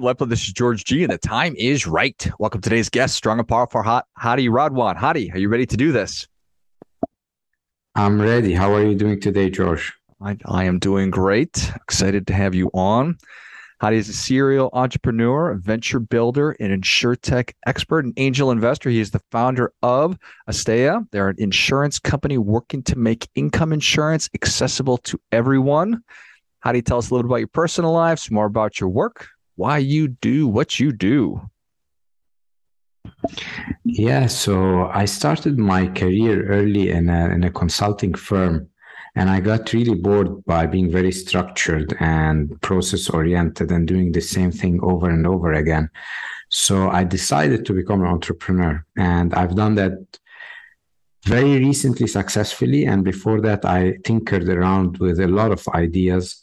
Lepla. This is George G, and the time is right. Welcome to today's guest, strong and powerful Hot Hadi Radwan. Hadi, are you ready to do this? I'm ready. How are you doing today, George? I, I am doing great. Excited to have you on. Hadi is a serial entrepreneur, venture builder, an insurtech expert, and angel investor. He is the founder of Asteya. They're an insurance company working to make income insurance accessible to everyone. Hadi, tell us a little bit about your personal lives, more about your work, why you do what you do. Yeah, so I started my career early in a, in a consulting firm and I got really bored by being very structured and process oriented and doing the same thing over and over again. So I decided to become an entrepreneur. And I've done that very recently successfully. And before that, I tinkered around with a lot of ideas,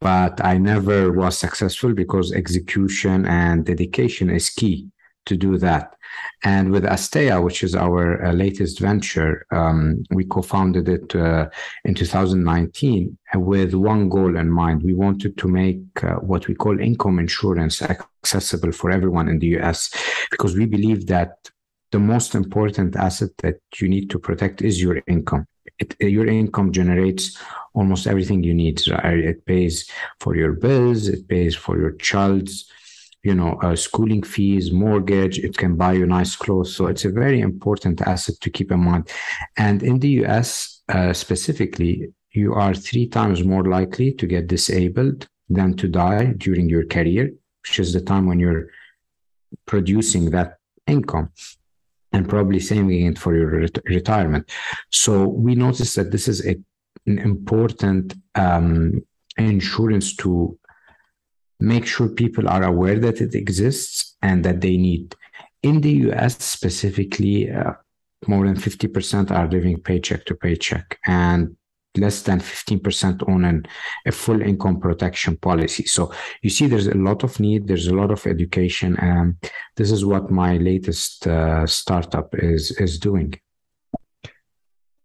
but I never was successful because execution and dedication is key to do that. And with Asteya, which is our uh, latest venture, um, we co-founded it uh, in 2019 with one goal in mind. We wanted to make uh, what we call income insurance accessible for everyone in the US, because we believe that the most important asset that you need to protect is your income. It, your income generates almost everything you need. Right? It pays for your bills, it pays for your child's you know, uh, schooling fees, mortgage. It can buy you nice clothes. So it's a very important asset to keep in mind. And in the US uh, specifically, you are three times more likely to get disabled than to die during your career, which is the time when you're producing that income and probably saving it for your ret- retirement. So we noticed that this is a, an important um, insurance to make sure people are aware that it exists and that they need. In the US specifically, uh, more than 50% are living paycheck to paycheck, and less than 15% own an, a full income protection policy. So you see, there's a lot of need, there's a lot of education, and this is what my latest uh, startup is is doing.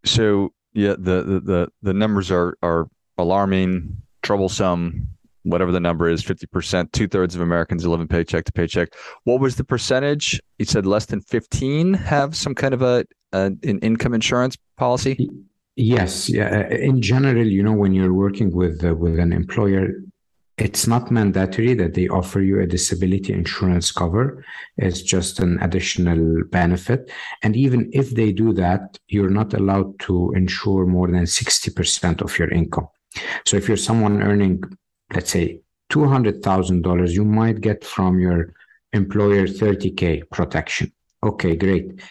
So yeah, the the the, the numbers are are alarming, troublesome whatever the number is, 50%, two thirds of Americans are living paycheck to paycheck. What was the percentage? You said less than 15 have some kind of a, a an income insurance policy? Yes. Yeah. In general, you know, when you're working with, uh, with an employer, it's not mandatory that they offer you a disability insurance cover. It's just an additional benefit. And even if they do that, you're not allowed to insure more than 60% of your income. So if you're someone earning let's say $200,000, you might get from your employer 30K protection. Okay, great.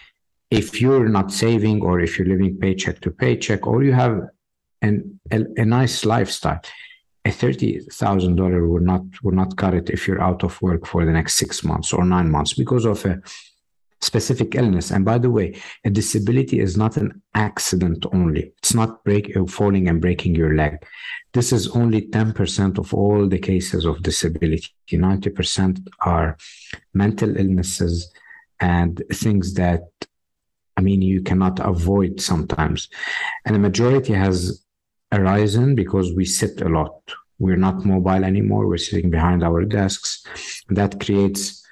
If you're not saving or if you're living paycheck to paycheck or you have an, a, a nice lifestyle, a $30,000 will not, will not cut it if you're out of work for the next six months or nine months because of a specific illness. And by the way, a disability is not an accident only. It's not break, uh, falling and breaking your leg. This is only 10% of all the cases of disability. 90% are mental illnesses and things that, I mean, you cannot avoid sometimes. And the majority has arisen because we sit a lot. We're not mobile anymore. We're sitting behind our desks. That creates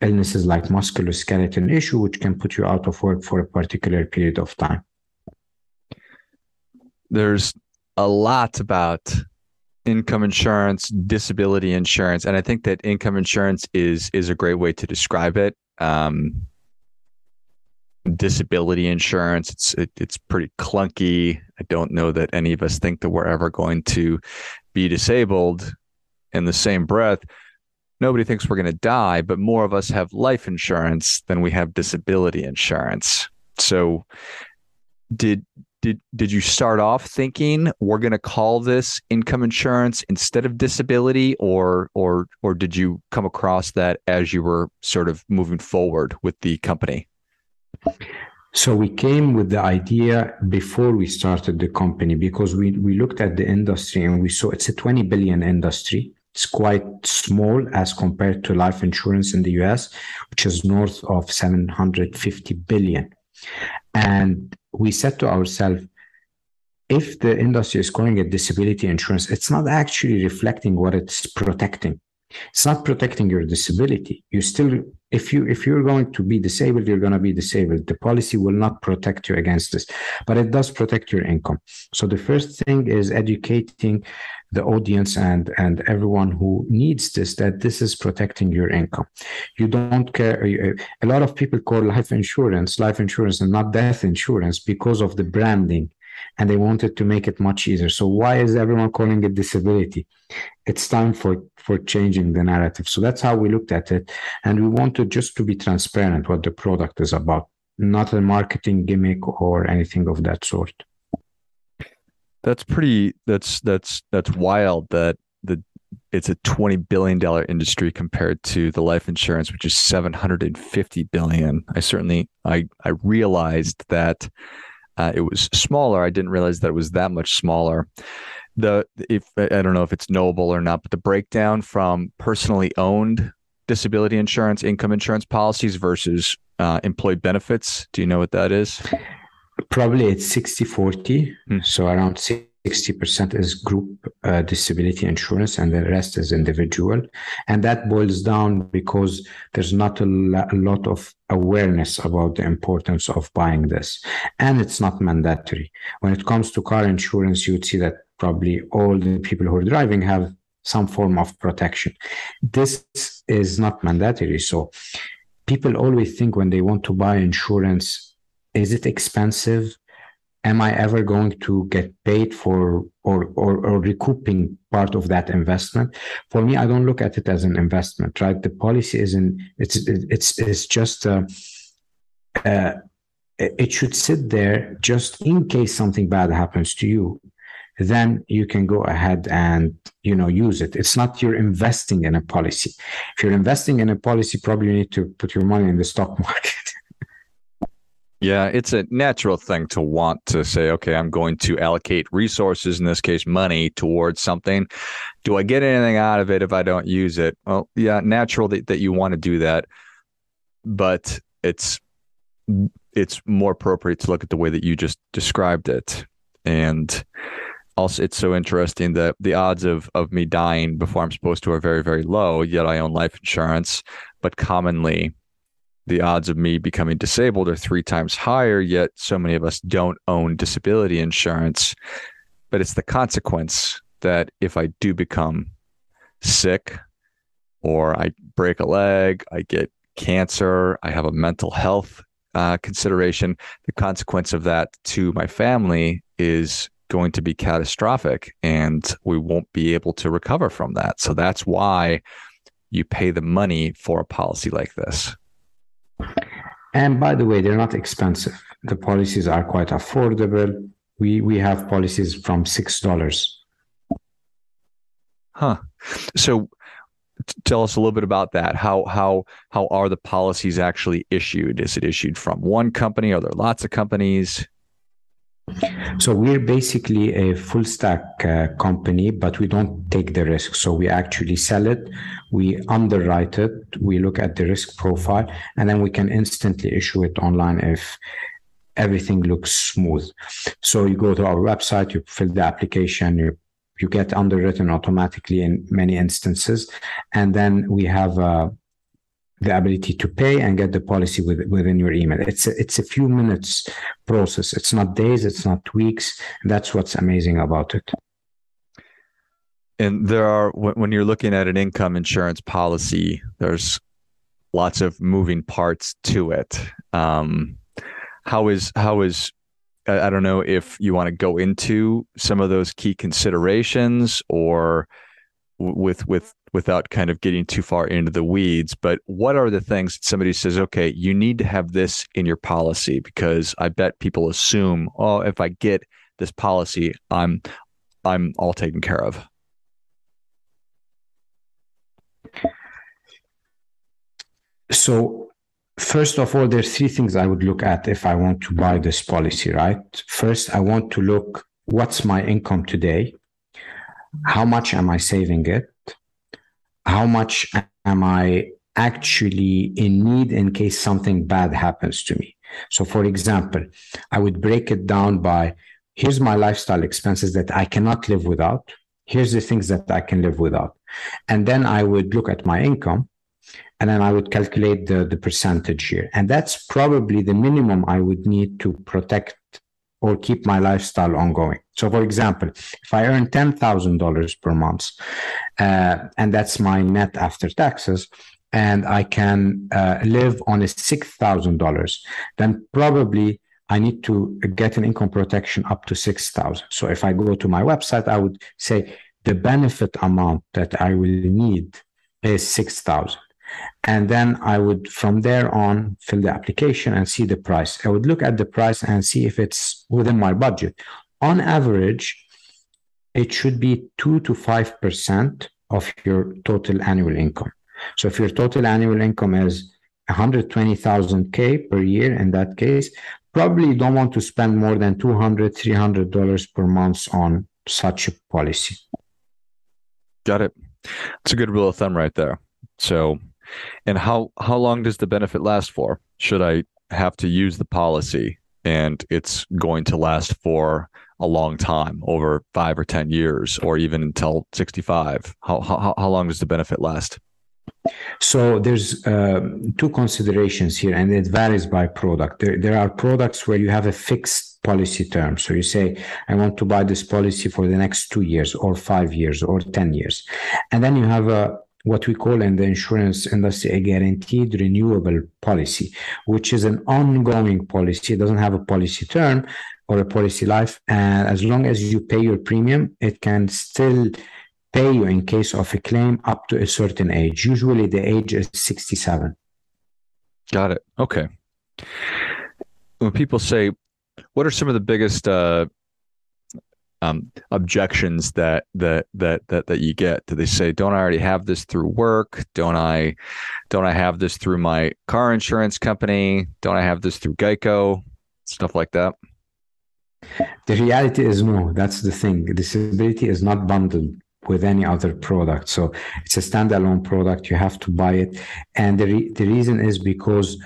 illnesses like musculoskeletal issue, which can put you out of work for a particular period of time. There's a lot about income insurance, disability insurance, and I think that income insurance is is a great way to describe it. Um, disability insurance, it's it, it's pretty clunky. I don't know that any of us think that we're ever going to be disabled in the same breath nobody thinks we're going to die, but more of us have life insurance than we have disability insurance. So did did did you start off thinking we're going to call this income insurance instead of disability or or or did you come across that as you were sort of moving forward with the company? So we came with the idea before we started the company because we we looked at the industry and we saw it's a 20 billion industry it's quite small as compared to life insurance in the US, which is north of 750 billion. And we said to ourselves, if the industry is calling it disability insurance, it's not actually reflecting what it's protecting. It's not protecting your disability. You still, if you if you're going to be disabled, you're going to be disabled. The policy will not protect you against this, but it does protect your income. So the first thing is educating the audience and and everyone who needs this that this is protecting your income. You don't care. Uh, uh, a lot of people call life insurance life insurance and not death insurance because of the branding and they wanted to make it much easier. So why is everyone calling it disability? It's time for for changing the narrative. So that's how we looked at it, and we wanted just to be transparent what the product is about, not a marketing gimmick or anything of that sort. That's pretty. That's that's that's wild. That the it's a twenty billion dollar industry compared to the life insurance, which is seven hundred and fifty billion. I certainly I I realized that uh, it was smaller. I didn't realize that it was that much smaller. The if I don't know if it's knowable or not, but the breakdown from personally owned disability insurance, income insurance policies versus uh, employee benefits. Do you know what that is? Probably it's 60 40. Hmm. So around 60% is group uh, disability insurance and the rest is individual. And that boils down because there's not a, a, lot of awareness about the importance of buying this. And it's not mandatory. When it comes to car insurance, you would see that probably all the people who are driving have some form of protection. This is not mandatory. So people always think when they want to buy insurance, is it expensive? am I ever going to get paid for or, or, or recouping part of that investment? For me, I don't look at it as an investment, right? The policy isn't, it's, it's, it's just, uh, uh, it should sit there just in case something bad happens to you then you can go ahead and you know use it it's not you're investing in a policy if you're investing in a policy probably you need to put your money in the stock market yeah, it's a natural thing to want to say, okay, I'm going to allocate resources, in this case, money towards something. Do I get anything out of it if I don't use it? Well, yeah, natural that, that you want to do that. But it's it's more appropriate to look at the way that you just described it. And also it's so interesting that the odds of of me dying before I'm supposed to are very, very low, yet I own life insurance. But commonly the odds of me becoming disabled are three times higher, yet so many of us don't own disability insurance. But it's the consequence that if I do become sick or I break a leg, I get cancer, I have a mental health uh, consideration, the consequence of that to my family is going to be catastrophic and we won't be able to recover from that. So that's why you pay the money for a policy like this. And by the way, they're not expensive. The policies are quite affordable. We we have policies from six dollars. Huh. So tell us a little bit about that. How how how are the policies actually issued? Is it issued from one company? Are there lots of companies? So we're basically a full stack uh, company, but we don't take the risk. So we actually sell it, we underwrite it, we look at the risk profile, and then we can instantly issue it online if everything looks smooth. So you go to our website, you fill the application, you you get underwritten automatically in many instances, and then we have a the ability to pay and get the policy with, within your email. It's a, it's a few minutes process. It's not days. It's not weeks. That's what's amazing about it. And there are when you're looking at an income insurance policy, there's lots of moving parts to it. Um, how is how is I don't know if you want to go into some of those key considerations or with with without kind of getting too far into the weeds, but what are the things somebody says, okay, you need to have this in your policy because I bet people assume, oh, if I get this policy, I'm I'm all taken care of. So first of all, there's three things I would look at if I want to buy this policy, right? First, I want to look what's my income today? How much am I saving it? How much am I actually in need in case something bad happens to me? So, for example, I would break it down by here's my lifestyle expenses that I cannot live without. here's the things that I can live without. And then I would look at my income and then I would calculate the, the percentage here. And that's probably the minimum I would need to protect or keep my lifestyle ongoing. So, for example, if I earn $10,000 per month, uh, and that's my net after taxes, and I can uh, live on a $6,000, then probably I need to get an income protection up to 6,000. So if I go to my website, I would say the benefit amount that I will need is 6,000. And then I would, from there on, fill the application and see the price. I would look at the price and see if it's within my budget. On average, it should be 2 to 5% of your total annual income. So if your total annual income is 120,000K per year, in that case, probably don't want to spend more than 200 $300 per month on such a policy. Got it. It's a good rule of thumb right there. So, and how how long does the benefit last for? Should I have to use the policy and it's going to last for a long time, over five or ten years, or even until sixty-five? How how how long does the benefit last? So there's uh, two considerations here, and it varies by product. There, there are products where you have a fixed policy term. So you say, I want to buy this policy for the next two years, or five years, or ten years, and then you have a what we call in the insurance industry a guaranteed renewable policy, which is an ongoing policy. It doesn't have a policy term or a policy life, and as long as you pay your premium, it can still pay you in case of a claim up to a certain age. Usually the age is 67. Got it. Okay. When people say, what are some of the biggest uh, um, objections that, that that that that you get? Do they say, "Don't I already have this through work? Don't I, don't I have this through my car insurance company? Don't I have this through Geico? Stuff like that." The reality is no. That's the thing. Disability is not bundled with any other product. So it's a standalone product. You have to buy it. And the, re- the reason is because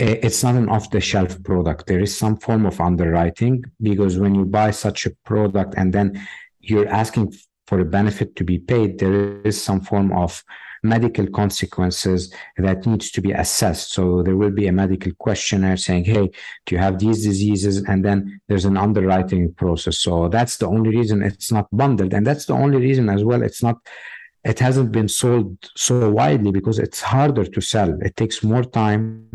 Eh, it's not an off the shelf product. There is some form of underwriting because when you buy such a product and then you're asking for a benefit to be paid, there is some form of medical consequences that needs to be assessed. So there will be a medical questionnaire saying, hey, do you have these diseases? And then there's an underwriting process. So that's the only reason it's not bundled. And that's the only reason as well it's not it hasn't been sold so widely because it's harder to sell. It takes more time.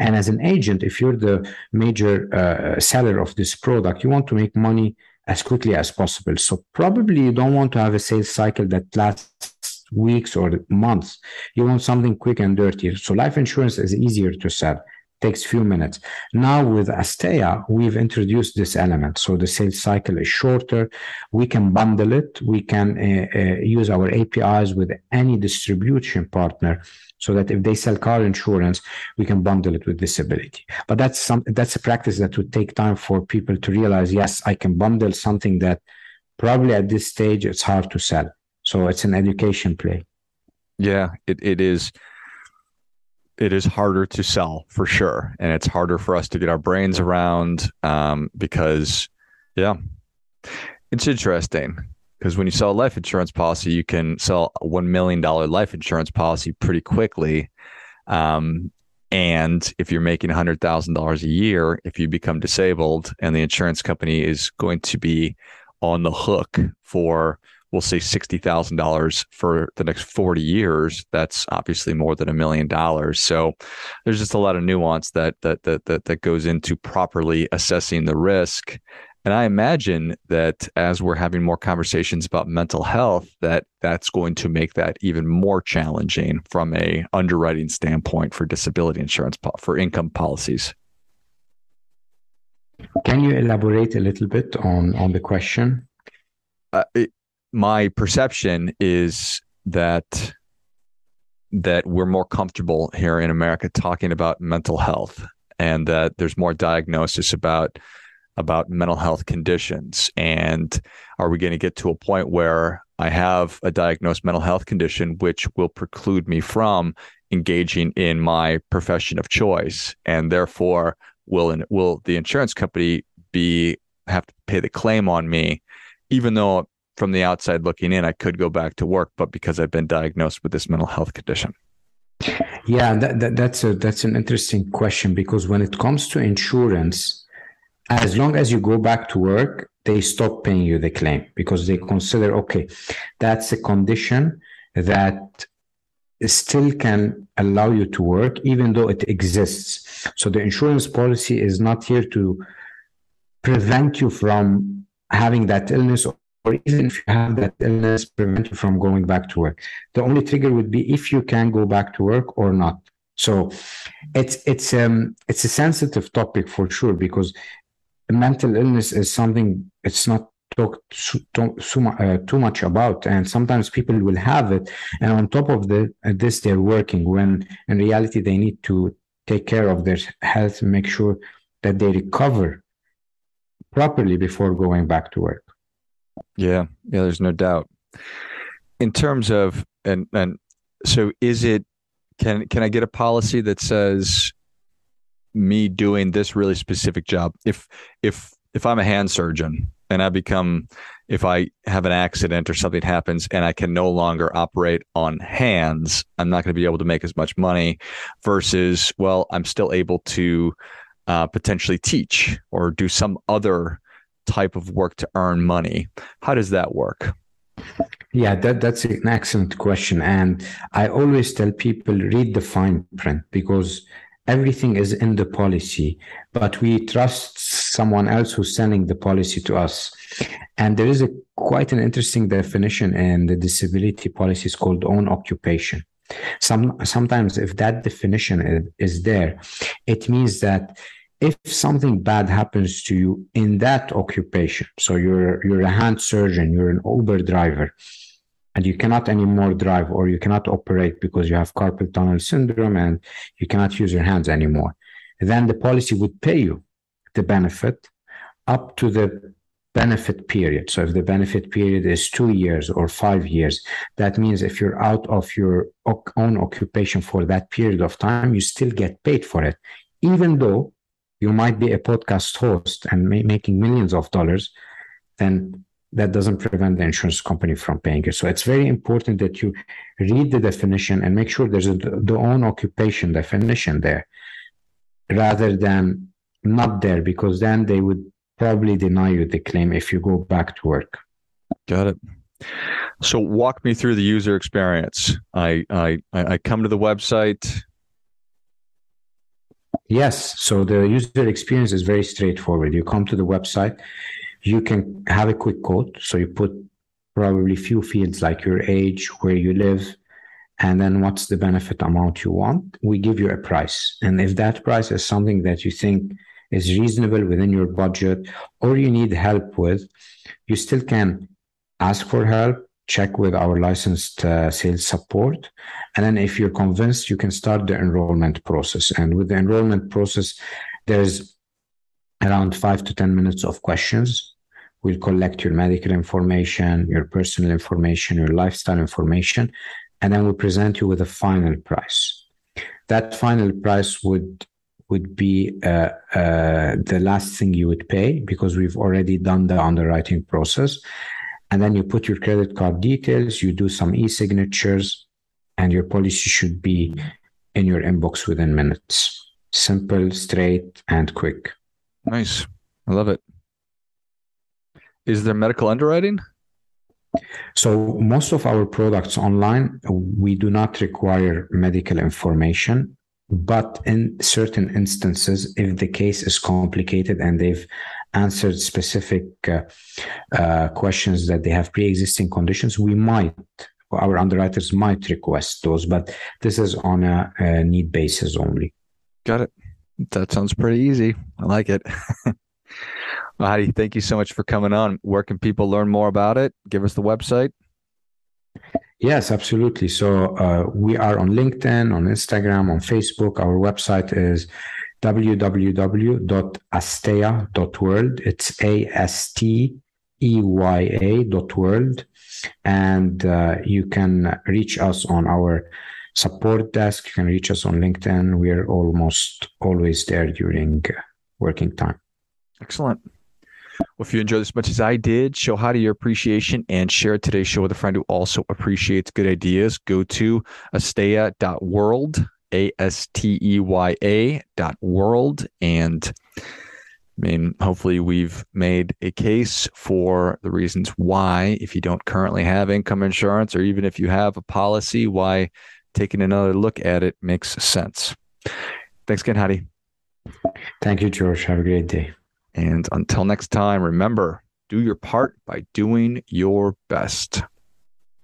And as an agent, if you're the major uh, seller of this product, you want to make money as quickly as possible. So probably you don't want to have a sales cycle that lasts weeks or months. You want something quick and dirty. So life insurance is easier to sell takes few minutes. Now with Asteya, we've introduced this element. So the sales cycle is shorter. We can bundle it. We can uh, uh, use our APIs with any distribution partner so that if they sell car insurance, we can bundle it with disability. But that's some that's a practice that would take time for people to realize, yes, I can bundle something that probably at this stage it's hard to sell. So it's an education play. Yeah, it, it is. It is harder to sell for sure, and it's harder for us to get our brains around um, because, yeah, it's interesting because when you sell a life insurance policy, you can sell a one million dollar life insurance policy pretty quickly. Um, and if you're making $100,000 a year, if you become disabled and the insurance company is going to be on the hook for we'll say $60,000 for the next 40 years, that's obviously more than a million dollars. So there's just a lot of nuance that, that, that, that, that goes into properly assessing the risk. And I imagine that as we're having more conversations about mental health, that that's going to make that even more challenging from a underwriting standpoint for disability insurance for income policies. Can you elaborate a little bit on on the question? Uh, it, my perception is that that we're more comfortable here in America talking about mental health and that there's more diagnosis about about mental health conditions. And are we going to get to a point where I have a diagnosed mental health condition which will preclude me from engaging in my profession of choice? And therefore will will the insurance company be have to pay the claim on me even though from the outside looking in, I could go back to work, but because I've been diagnosed with this mental health condition. Yeah, that, that, that's a that's an interesting question because when it comes to insurance, as long as you go back to work, they stop paying you the claim because they consider okay, that's a condition that still can allow you to work even though it exists. So the insurance policy is not here to prevent you from having that illness or even if you have that illness, prevent you from going back to work. The only trigger would be if you can go back to work or not. So it's it's um it's a sensitive topic for sure because mental illness is something it's not talked too, too, uh, too much about and sometimes people will have it and on top of the, uh, this they're working when in reality they need to take care of their health and make sure that they recover properly before going back to work yeah, yeah, there's no doubt. In terms of and and so is it can can I get a policy that says me doing this really specific job if if if I'm a hand surgeon and I become if I have an accident or something happens and I can no longer operate on hands, I'm not going to be able to make as much money versus well, I'm still able to uh, potentially teach or do some other type of work to earn money. How does that work? Yeah, that, that's an excellent question. And I always tell people read the fine print because everything is in the policy, but we trust someone else who's sending the policy to us. And there is a quite an interesting definition in the disability policies called own occupation. Some sometimes if that definition is there, it means that if something bad happens to you in that occupation so you're you're a hand surgeon you're an uber driver and you cannot anymore drive or you cannot operate because you have carpal tunnel syndrome and you cannot use your hands anymore then the policy would pay you the benefit up to the benefit period. So if the benefit period is 2 years or 5 years that means if you're out of your own occupation for that period of time you still get paid for it even though you might be a podcast host and ma- making millions of dollars, then that doesn't prevent the insurance company from paying you. So it's very important that you read the definition and make sure there's a, the own occupation definition there rather than not there, because then they would probably deny you the claim if you go back to work. Got it. So walk me through the user experience. I I I come to the website. Yes. So the user experience is very straightforward. You come to the website, you can have a quick quote. So you put probably few fields like your age, where you live, and then what's the benefit amount you want. We give you a price. And if that price is something that you think is reasonable within your budget or you need help with, you still can ask for help check with our licensed uh, sales support. And then if you're convinced, you can start the enrollment process. And with the enrollment process, there's around five to 10 minutes of questions. We'll collect your medical information, your personal information, your lifestyle information, and then we'll present you with a final price. That final price would would be uh, uh, the last thing you would pay because we've already done the underwriting process and then you put your credit card details, you do some e-signatures, and your policy should be in your inbox within minutes. Simple, straight, and quick. Nice. I love it. Is there medical underwriting? So most of our products online, we do not require medical information, but in certain instances, if the case is complicated and they've answered specific uh, uh, questions that they have pre-existing conditions, we might our underwriters might request those, but this is on a, a need basis only. Got it. That sounds pretty easy. I like it. well, Hadi, thank you so much for coming on. Where can people learn more about it? Give us the website. Yes, absolutely. So uh, we are on LinkedIn, on Instagram, on Facebook. Our website is www.asteya.world. It's A S T E Y A dot world. And uh, you can reach us on our support desk. You can reach us on LinkedIn. We're almost always there during uh, working time. Excellent. Well, if you enjoyed as much as I did, show Hadi your appreciation and share today's show with a friend who also appreciates good ideas. Go to asteya.world, A S T E Y A dot world. And I mean, hopefully, we've made a case for the reasons why, if you don't currently have income insurance, or even if you have a policy, why taking another look at it makes sense. Thanks again, Hadi. Thank you, George. Have a great day. And until next time, remember do your part by doing your best.